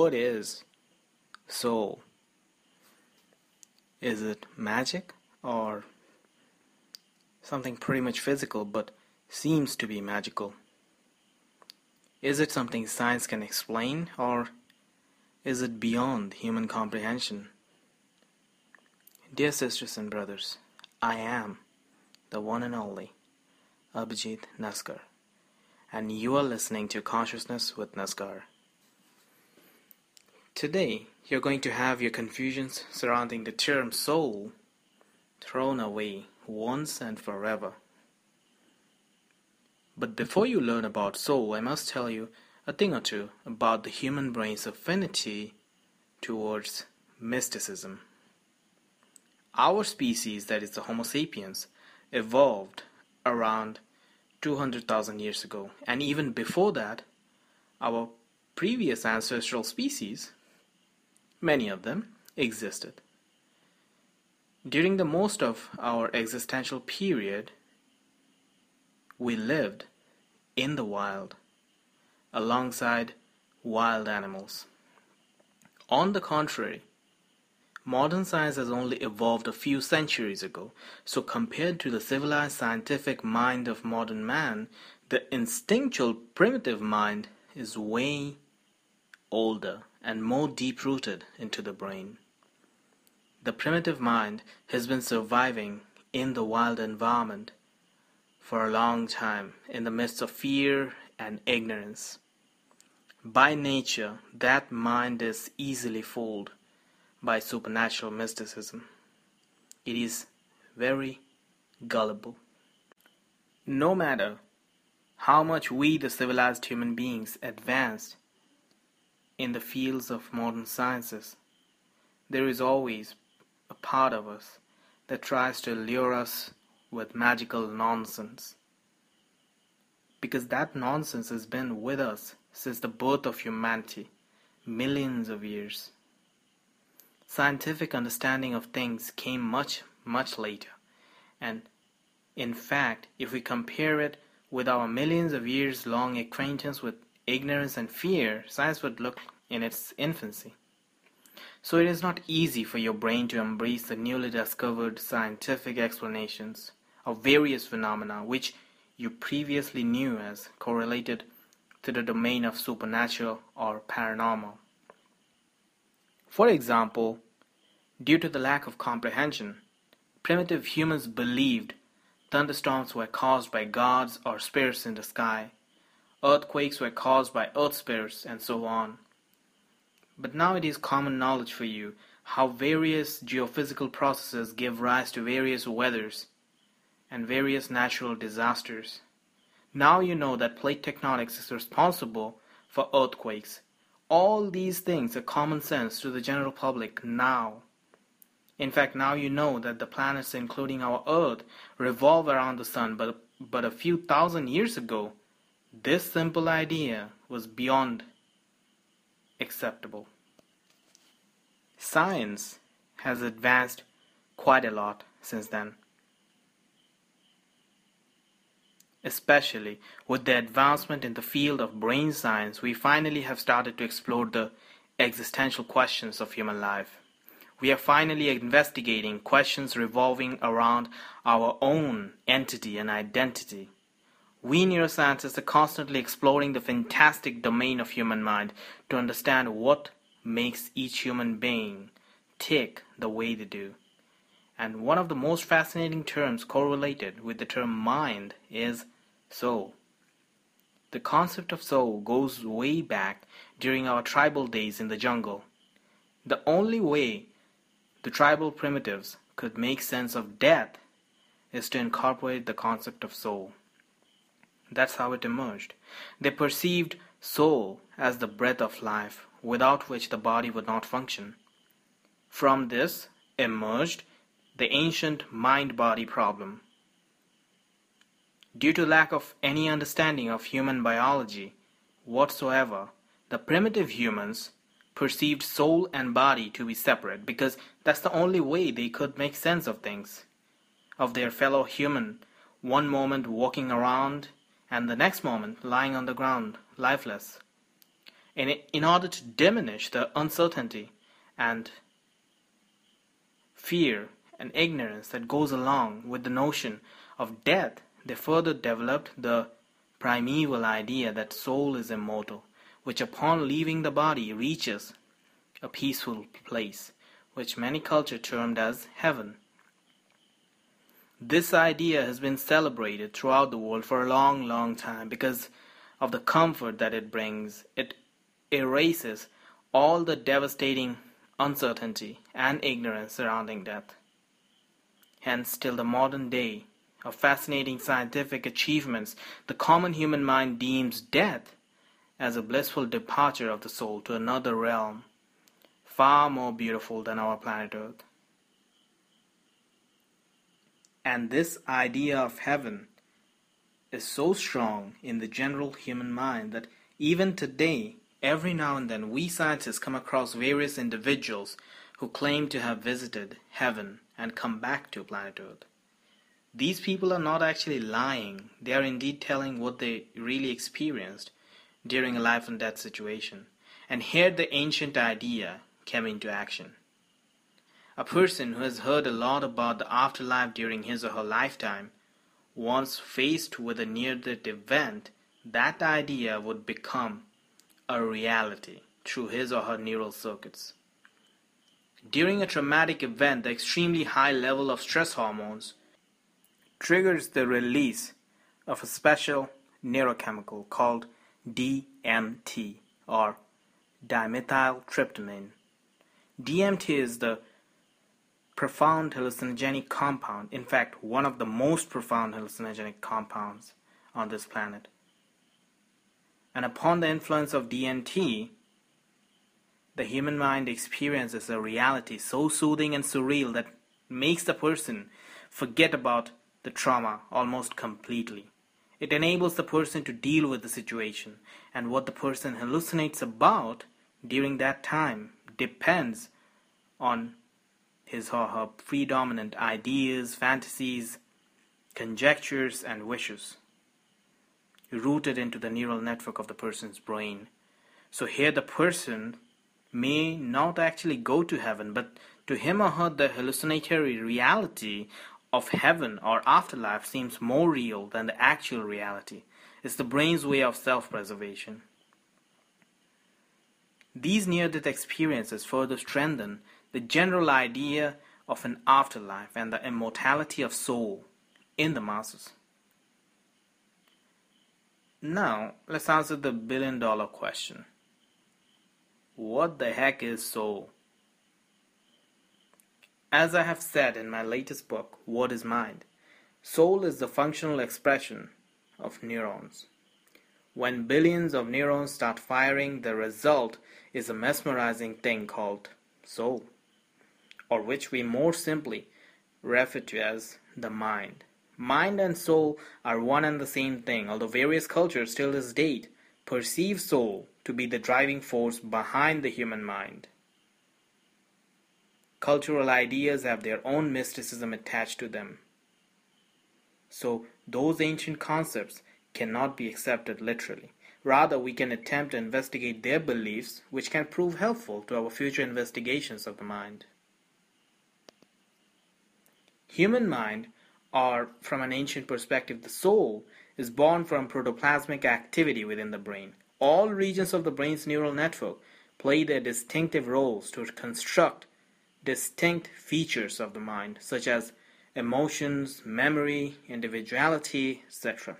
what is soul? Is it magic or something pretty much physical but seems to be magical? Is it something science can explain or is it beyond human comprehension? Dear sisters and brothers, I am the one and only Abhijit Naskar, and you are listening to Consciousness with Naskar. Today, you're going to have your confusions surrounding the term soul thrown away once and forever. But before you learn about soul, I must tell you a thing or two about the human brain's affinity towards mysticism. Our species, that is the Homo sapiens, evolved around 200,000 years ago, and even before that, our previous ancestral species, many of them, existed. During the most of our existential period, we lived in the wild alongside wild animals. On the contrary, modern science has only evolved a few centuries ago, so compared to the civilized scientific mind of modern man, the instinctual primitive mind is way older and more deep rooted into the brain. The primitive mind has been surviving in the wild environment for a long time in the midst of fear and ignorance. By nature, that mind is easily fooled by supernatural mysticism. It is very gullible. No matter how much we, the civilized human beings, advanced in the fields of modern sciences, there is always a part of us that tries to lure us with magical nonsense. Because that nonsense has been with us since the birth of humanity, millions of years. Scientific understanding of things came much, much later, and in fact, if we compare it with our millions of years long acquaintance with ignorance and fear, science would look in its infancy. So it is not easy for your brain to embrace the newly discovered scientific explanations of various phenomena which you previously knew as correlated to the domain of supernatural or paranormal. For example, due to the lack of comprehension, primitive humans believed thunderstorms were caused by gods or spirits in the sky, earthquakes were caused by earth spirits, and so on. But now it is common knowledge for you how various geophysical processes give rise to various weathers and various natural disasters. Now you know that plate tectonics is responsible for earthquakes. All these things are common sense to the general public now. In fact, now you know that the planets, including our Earth, revolve around the Sun, but, but a few thousand years ago, this simple idea was beyond acceptable. Science has advanced quite a lot since then. Especially with the advancement in the field of brain science, we finally have started to explore the existential questions of human life. We are finally investigating questions revolving around our own entity and identity. We neuroscientists are constantly exploring the fantastic domain of human mind to understand what makes each human being tick the way they do. And one of the most fascinating terms correlated with the term mind is soul. The concept of soul goes way back during our tribal days in the jungle. The only way the tribal primitives could make sense of death is to incorporate the concept of soul. That's how it emerged. They perceived soul as the breath of life, without which the body would not function. From this emerged the ancient mind-body problem. Due to lack of any understanding of human biology whatsoever, the primitive humans perceived soul and body to be separate because that's the only way they could make sense of things, of their fellow human, one moment walking around and the next moment lying on the ground, lifeless. in, in order to diminish the uncertainty and fear and ignorance that goes along with the notion of death, they further developed the primeval idea that soul is immortal, which upon leaving the body reaches a peaceful place, which many cultures termed as heaven. This idea has been celebrated throughout the world for a long, long time because of the comfort that it brings. It erases all the devastating uncertainty and ignorance surrounding death. Hence, till the modern day of fascinating scientific achievements, the common human mind deems death as a blissful departure of the soul to another realm, far more beautiful than our planet Earth. And this idea of heaven is so strong in the general human mind that even today, every now and then, we scientists come across various individuals who claim to have visited heaven and come back to planet Earth. These people are not actually lying, they are indeed telling what they really experienced during a life and death situation. And here the ancient idea came into action. A person who has heard a lot about the afterlife during his or her lifetime, once faced with a near death event, that idea would become a reality through his or her neural circuits. During a traumatic event, the extremely high level of stress hormones triggers the release of a special neurochemical called DMT or dimethyltryptamine. DMT is the profound hallucinogenic compound, in fact, one of the most profound hallucinogenic compounds on this planet. And upon the influence of DMT, the human mind experiences a reality so soothing and surreal that makes the person forget about the trauma almost completely. It enables the person to deal with the situation, and what the person hallucinates about during that time depends on his or her predominant ideas, fantasies, conjectures, and wishes, rooted into the neural network of the person's brain. So here the person may not actually go to heaven, but to him or her the hallucinatory reality of heaven or afterlife seems more real than the actual reality. It's the brain's way of self-preservation. These near-death experiences further strengthen the general idea of an afterlife and the immortality of soul in the masses. Now, let's answer the billion dollar question. What the heck is soul? As I have said in my latest book, What is Mind? Soul is the functional expression of neurons. When billions of neurons start firing, the result is a mesmerizing thing called soul or which we more simply refer to as the mind. Mind and soul are one and the same thing, although various cultures till this date perceive soul to be the driving force behind the human mind. Cultural ideas have their own mysticism attached to them. So, those ancient concepts cannot be accepted literally. Rather, we can attempt to investigate their beliefs, which can prove helpful to our future investigations of the mind. Human mind, or from an ancient perspective, the soul, is born from protoplasmic activity within the brain. All regions of the brain's neural network play their distinctive roles to construct distinct features of the mind, such as emotions, memory, individuality, etc.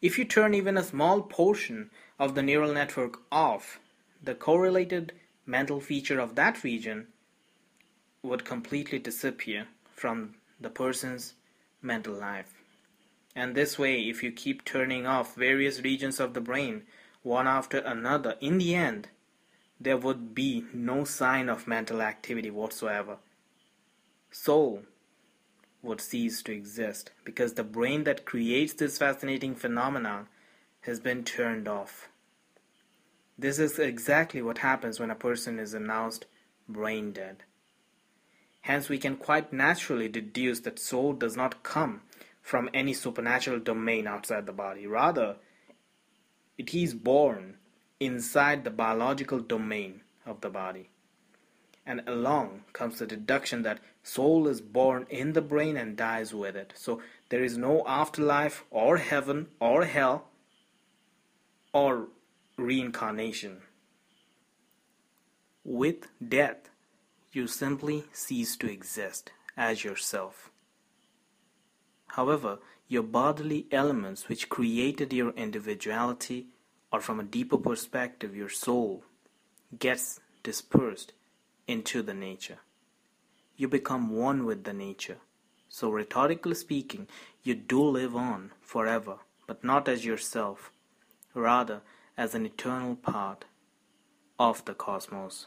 If you turn even a small portion of the neural network off, the correlated mental feature of that region would completely disappear from the person's mental life. And this way, if you keep turning off various regions of the brain one after another, in the end, there would be no sign of mental activity whatsoever. Soul would cease to exist because the brain that creates this fascinating phenomenon has been turned off. This is exactly what happens when a person is announced brain dead. Hence, we can quite naturally deduce that soul does not come from any supernatural domain outside the body. Rather, it is born inside the biological domain of the body. And along comes the deduction that soul is born in the brain and dies with it. So there is no afterlife or heaven or hell or reincarnation. With death, you simply cease to exist as yourself. However, your bodily elements which created your individuality or from a deeper perspective your soul gets dispersed into the nature. You become one with the nature. So rhetorically speaking, you do live on forever, but not as yourself, rather as an eternal part of the cosmos.